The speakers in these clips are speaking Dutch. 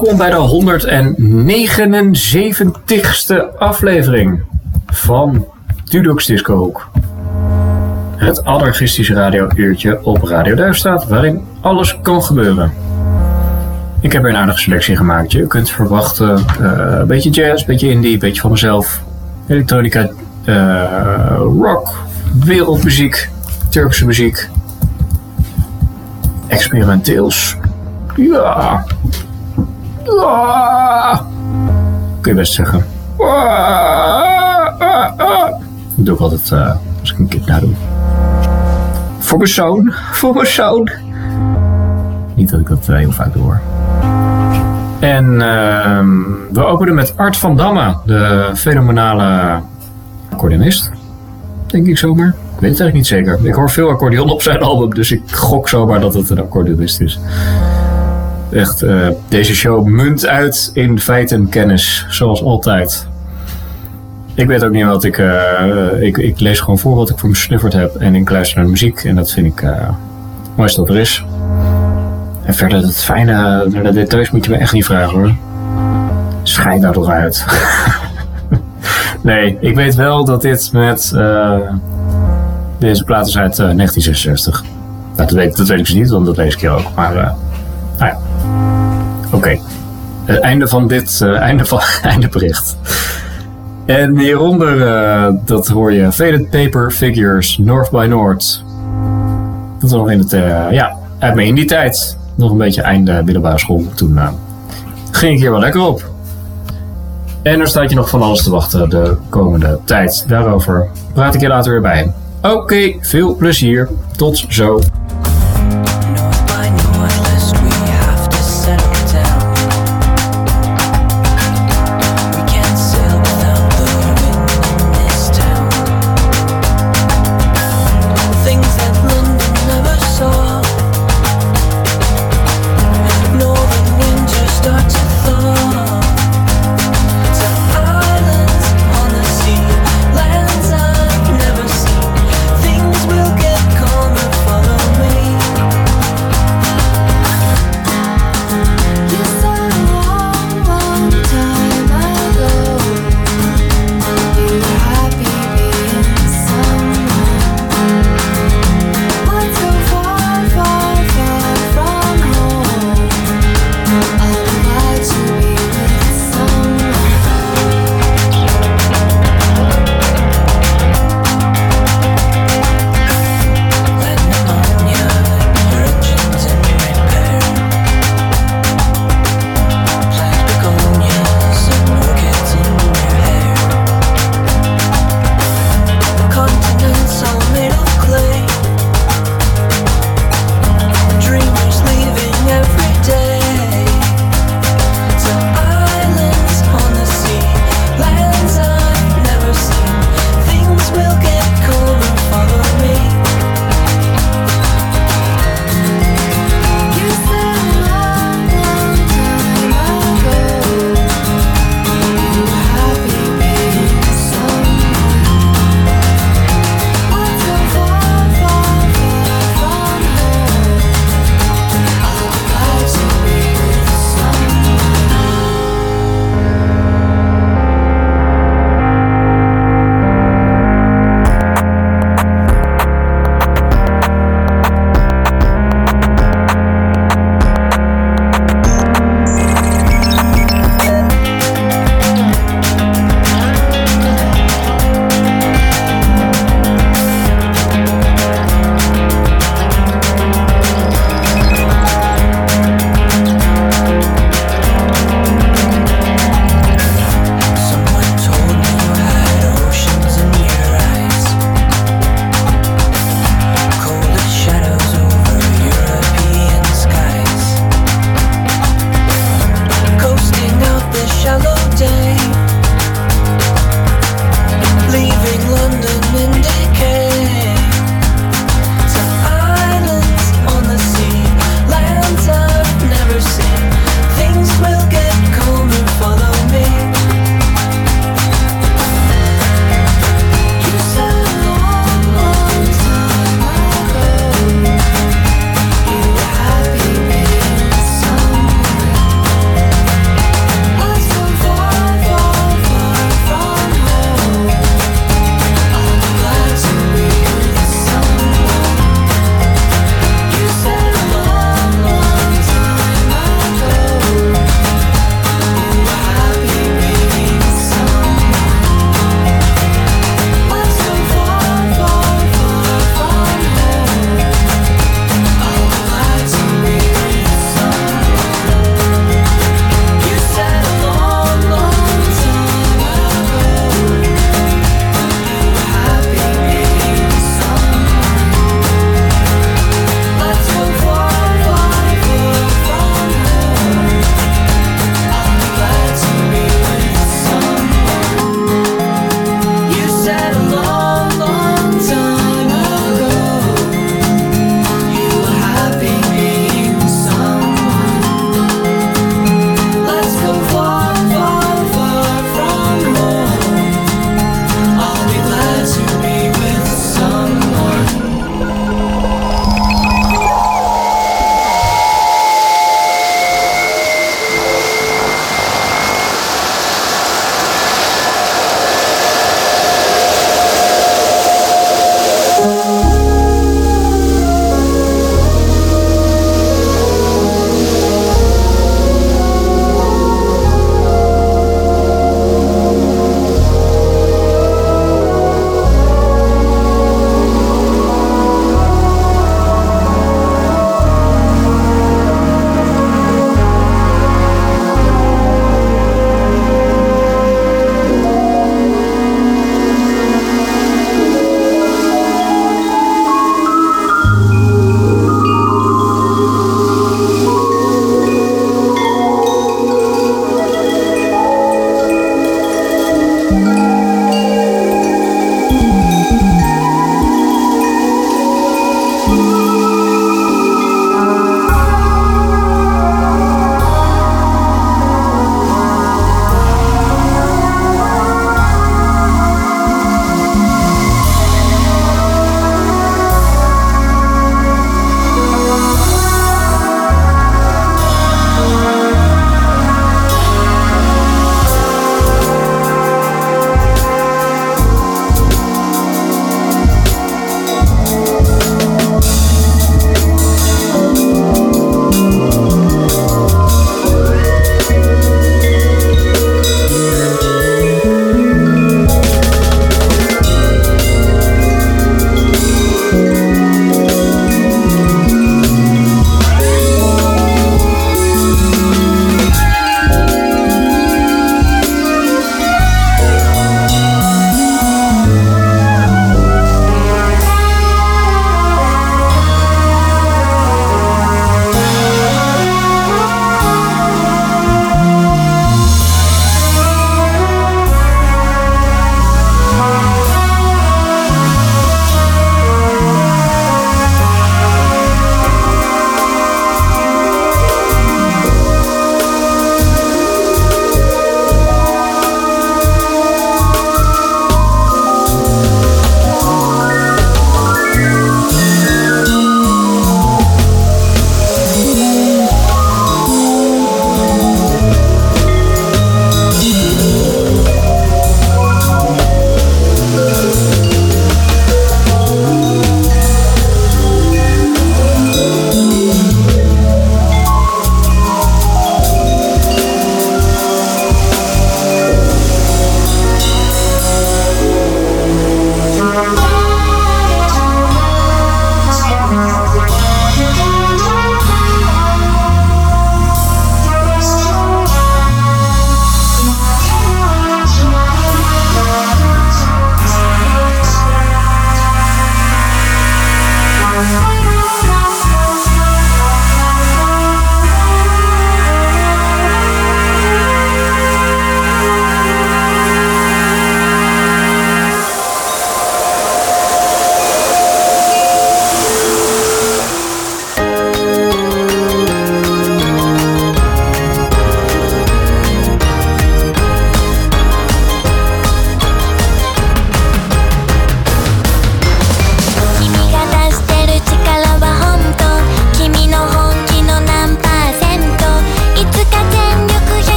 Welkom bij de 179ste aflevering van Dudox Disco Hoek. Het anarchistische radiouurtje op Radio Duifstaat, waarin alles kan gebeuren. Ik heb een aardige selectie gemaakt. Je kunt verwachten eh, een beetje jazz, een beetje indie, een beetje van mezelf. Elektronica, eh, rock, wereldmuziek, Turkse muziek. Experimenteels. Ja. Kun je best zeggen. Ah, ah, ah. Doe ik altijd eh, als ik een kind nadoe. Voor mijn zoon. Voor mijn zoon. Niet dat ik dat eh, heel vaak doe hoor. En ehm, we openen met Art van Damme, de fenomenale accordeonist. Denk ik zomaar. Ik weet het eigenlijk niet zeker. Ik hoor veel accordeon op zijn album, dus ik gok zomaar dat het een accordeonist is. Echt, eh, deze show munt uit in feiten en kennis, zoals altijd. Ik weet ook niet wat ik, eh, ik... Ik lees gewoon voor wat ik voor me snufferd heb en ik luister naar muziek. En dat vind ik eh, het mooiste wat er is. En verder, het fijne, de details moet je me echt niet vragen hoor. Schijt nou toch uit. nee, ik weet wel dat dit met... eh, deze plaat is uit eh, 1966. Nou, dat, weet, dat weet ik dus niet, want dat lees ik hier ook. Maar, eh. Oké. Het einde van dit, eh, einde van einde bericht. En hieronder, eh, dat hoor je Faded Paper Figures, North by North. Dat was nog in het, eh, ja, uit mijn indie tijd. Nog een beetje einde middelbare school. Toen eh, ging ik hier wel lekker op. En er staat je nog van alles te wachten de komende tijd. Daarover praat ik je later weer bij. Oké, veel plezier. Tot zo.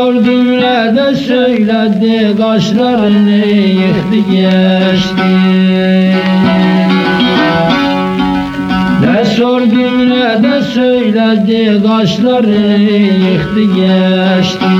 Sordum ne de söyledi Kaşlarını yıktı geçti. Ne sordum ne de söyledi Kaşlarını yıktı geçti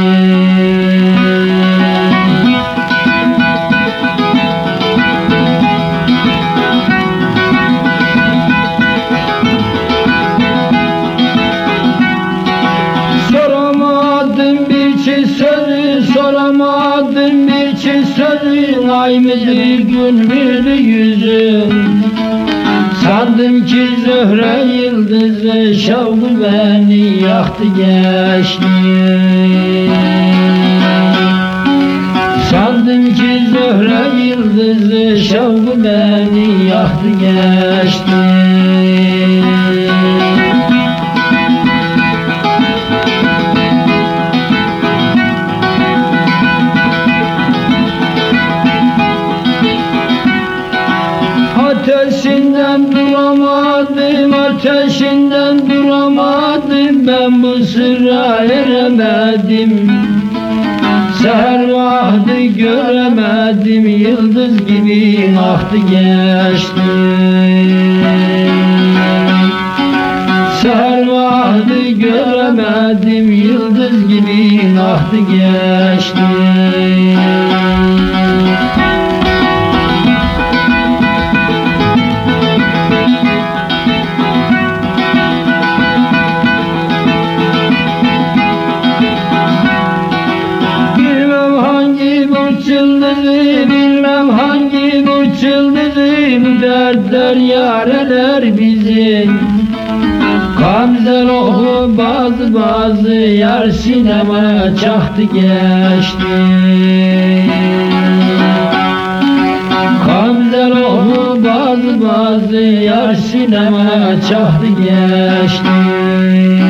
Sandım ki zöhre yıldızı Şavlı beni yaktı geçti. Sandım ki zöhre yıldızı Şavlı beni yaktı geçti göremedim, yıldız gibi aktı geçti. Seher vakti göremedim, yıldız gibi aktı geçti Bu dertler yareler bizi. Gamzel oku bazı bazı yar sinema çaktı geçti. Gamzel oku bazı bazı yar sinema çaktı geçti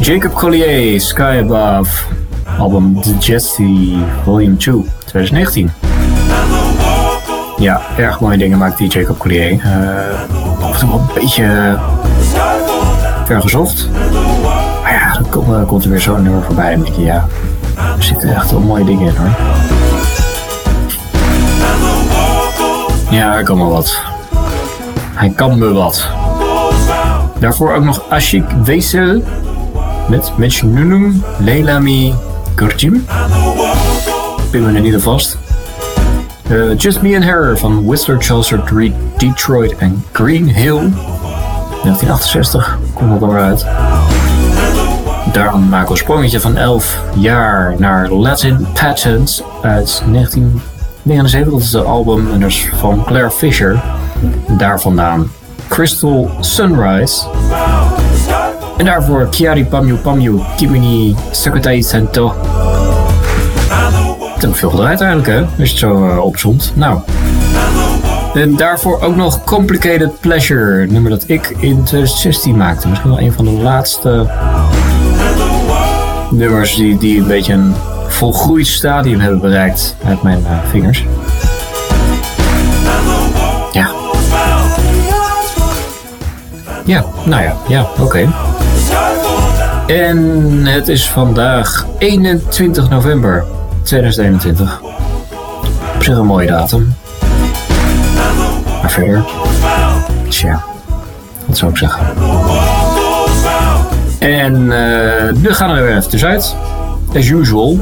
Jacob Collier, Sky Above. Album The Jesse Volume 2, 2019. Ja, erg mooie dingen maakt die Jacob Collier. Eh, af en wel een beetje vergezocht. Maar ja, dan komt, eh, komt er weer zo'n nummer voorbij. En denk ja, er zitten echt wel mooie dingen in hoor. Ja, hij kan me wat. Hij kan me wat. Daarvoor ook nog Ashik Weisel met Mentionunum Leilami Gurjim. Pin me er niet vast. Eh, Just Me and Her van Whistler, Chaucer, Detroit en Green Hill. 1968 komt dat er maar uit. Daarom maken we een sprongetje van 11 jaar naar Latin Patents uit 1979. Dat is het album en van Claire Fisher. Daar vandaan Crystal Sunrise. En daarvoor Chiari Pamyu Pamyu Kimini Sakutai heb ik veel gedraaid eigenlijk hè, als je het zo uh, opzomt. Nou. En daarvoor ook nog Complicated Pleasure. Nummer dat ik in 2016 maakte. Misschien wel een van de laatste nummers die, die een beetje een volgroeid stadium hebben bereikt uit mijn uh, vingers. Ja, nou ja, ja, oké. En het is vandaag 21 november 2021. Op zich een mooie datum. Maar verder. Tja, wat zou ik zeggen? En uh, we gaan er weer even tussenuit. As usual.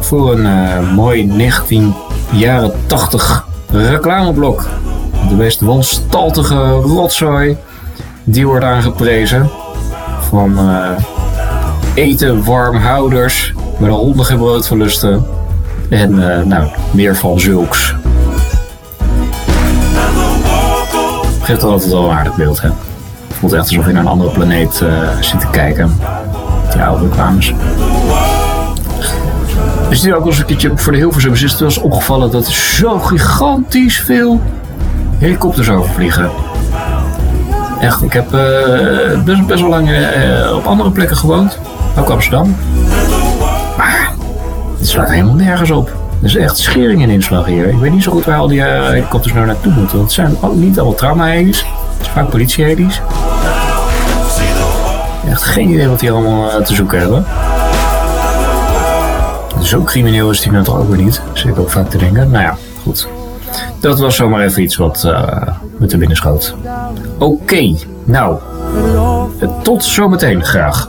Voor een uh, mooi 19 jaren 80 reclameblok. De meest wanstaltige rotzooi. Die wordt aangeprezen. Van uh, eten, warmhouders. Met een hondige broodverlusten. En nou, meer van zulks. Geeft altijd wel een aardig beeld, hè? voelt echt alsof je naar een andere planeet uh, zit te kijken. Die oude reclames. Is dit ook wel eens een keertje voor de Hilversums is het wel eens opgevallen dat er zo gigantisch veel helikopters overvliegen. Echt, ik heb uh, best, best wel lang uh, op andere plekken gewoond. Ook Amsterdam. Maar het slaat helemaal nergens op. Er is echt schering in inslag hier. Ik weet niet zo goed waar al die helikopters nou naartoe moeten. Want het zijn ook niet allemaal trauma-heli's. Het is vaak politie-heli's. Echt geen idee wat die allemaal te zoeken hebben. Zo crimineel is die nou toch ook weer niet. Zit ik ook vaak te denken. Nou ja, goed. Dat was zomaar even iets wat uh, me te binnen schoot. Oké, okay, nou. Uh, tot zometeen graag.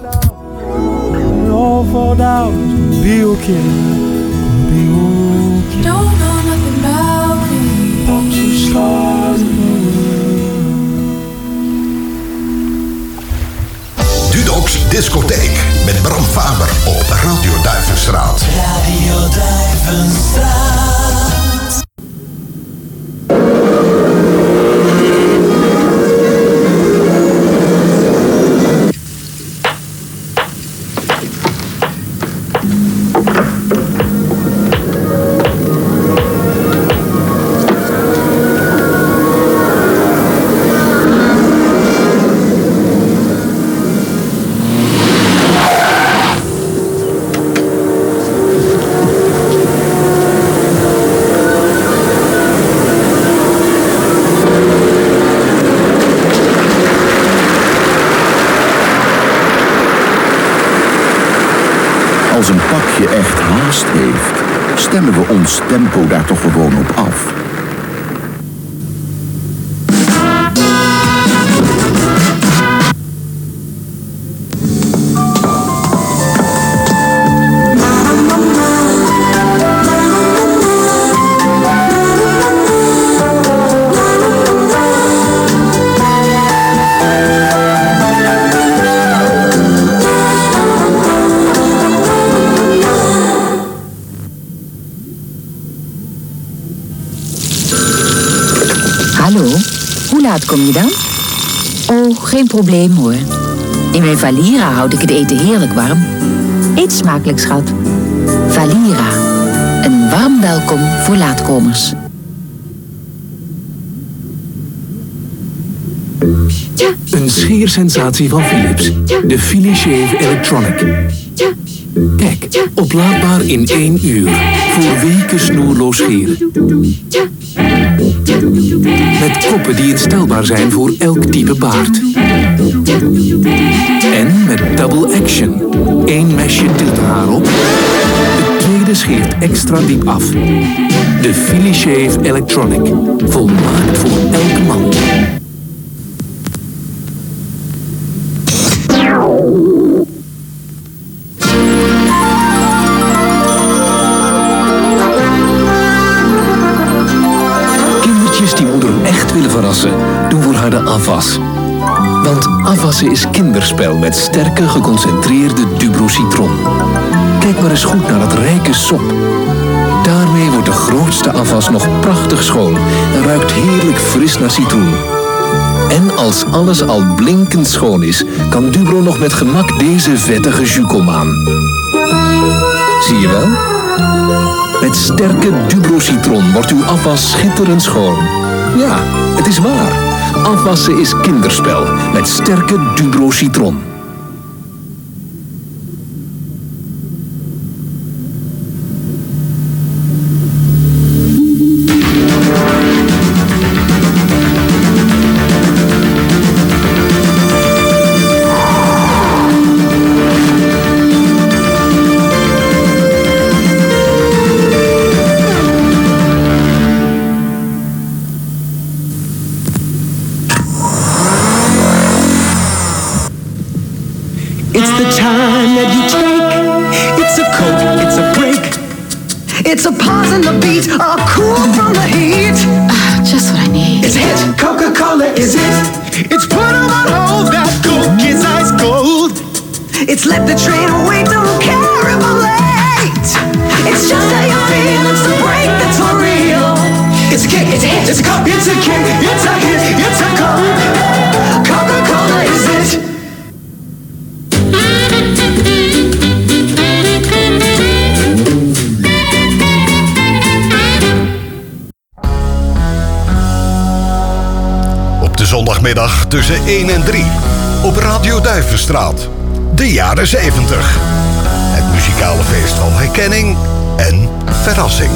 Dudox Discotheek met Bram Faber op Radio Duivenstraat. Radio Duivenstraat. Stemmen we ons tempo daar toch gewoon op af. Kom je dan? Oh, geen probleem hoor. In mijn Valira houd ik het eten heerlijk warm. Eet smakelijk, schat. Valira. Een warm welkom voor laatkomers. Een scheersensatie van Philips. De Philips Electronic. Kijk, oplaadbaar in één uur. Voor weken snoerloos scheren. Met koppen die instelbaar zijn voor elk type paard. En met double action. Eén mesje tilt haar op. De tweede scheert extra diep af. De Philly Shave Electronic. Volmaakt voor elke man. Is kinderspel met sterke geconcentreerde Dubro-citron. Kijk maar eens goed naar dat rijke sop. Daarmee wordt de grootste afwas nog prachtig schoon en ruikt heerlijk fris naar citroen. En als alles al blinkend schoon is, kan Dubro nog met gemak deze vettige jus aan. Zie je wel? Met sterke Dubro-citron wordt uw afwas schitterend schoon. Ja, het is waar. Afwassen is kinderspel met sterke Dubro-citron. It's Zondagmiddag tussen 1 en 3. Op Radio Duivenstraat. De jaren 70. Het muzikale feest van herkenning en verrassing.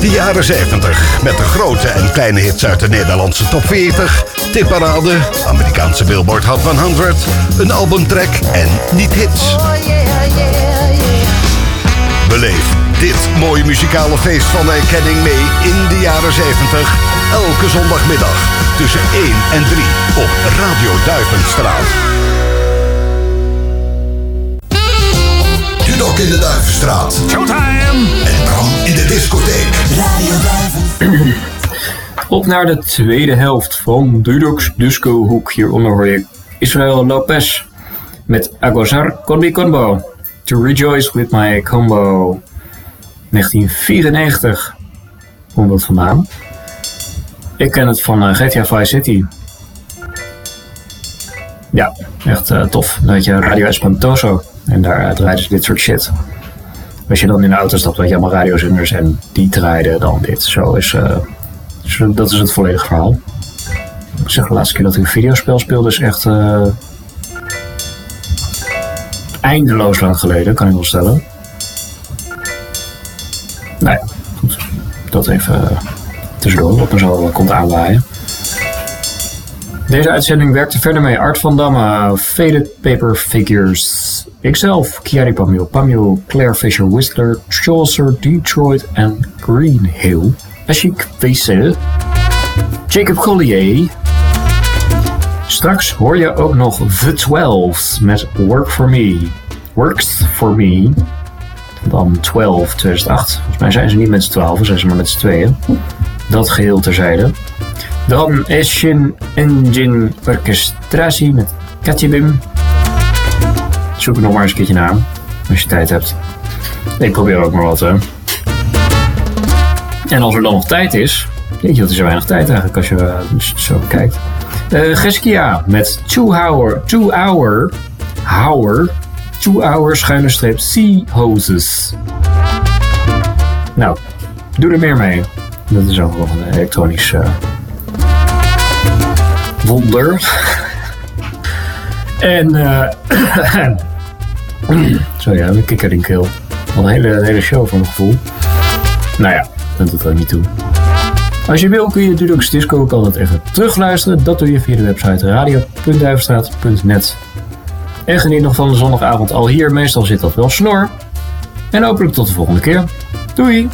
De jaren 70 met de grote en kleine hits uit de Nederlandse top 40, tipparade, Amerikaanse Billboard Hot 100, een albumtrack en niet-hits. Beleef dit mooie muzikale feest van de herkenning mee in de jaren 70. Elke zondagmiddag tussen 1 en 3 op Radio Duivenstraat. Dudok in de Duivenstraat. Showtime! En Bram in de discotheek. Radio Duiven. Op naar de tweede helft van Dudox Disco Hoek. Hieronder hoor je Israel Lopez met Agozar con mi combo. To rejoice with my combo. 1994 komt dat vandaan. Ik ken het van eh, GTA Vice City. Ja, echt eh, tof. Dan je Radio Espantoso. En daar uh, draaiden ze dit soort shit. Als je dan in de auto stapt, weet je allemaal radiozenders en die draaiden dan dit. Zo is, eh, zo- dat is het volledige verhaal. Ik zeg de laatste keer dat ik een videospel speelde is echt eh, eindeloos lang geleden, kan ik wel stellen. Nou ja, goed. Dat even eh, tussendoor, wat me zo eh, komt aanwaaien. Deze uitzending werkte verder mee Art van Damme, Faded Paper Figures, ikzelf, Kiari Pamio Pamio, Claire Fisher Whistler, Chaucer, Detroit en Green Hill. Ashik Weese, Jacob Collier. Straks hoor je ook nog The Twelves met Work For Me. Works For Me. Dan 12 2008. Volgens mij zijn ze niet met z'n 12, zijn ze maar met z'n tweeën. Dat geheel terzijde. Dan Asian Engine Orchestratie met Katjebim. Zoek er nog maar eens een keertje naar. Als je tijd hebt. Ik probeer ook maar wat. En als er dan nog tijd is, Weet je, dat is er weinig tijd eigenlijk als je eh, zo kijkt. Eh Geskia met Two Hour, Two Hour, Hour, Two Hour schuine streep Sea Hoses. Nou, doe er meer mee. Dat is ook wel een elektronisch eh, wonder. en, eh zo ja, een kikker in keel. Een hele, hele show voor mijn gevoel. Nou ja, dat doet er niet toe. Als je wil kun je Dudux Disco ook altijd even terugluisteren. Dat doe je via de website radio.duivenstraat.net. En geniet nog van de zondagavond al hier. Meestal zit dat wel snor. En hopelijk tot de volgende keer. Doei!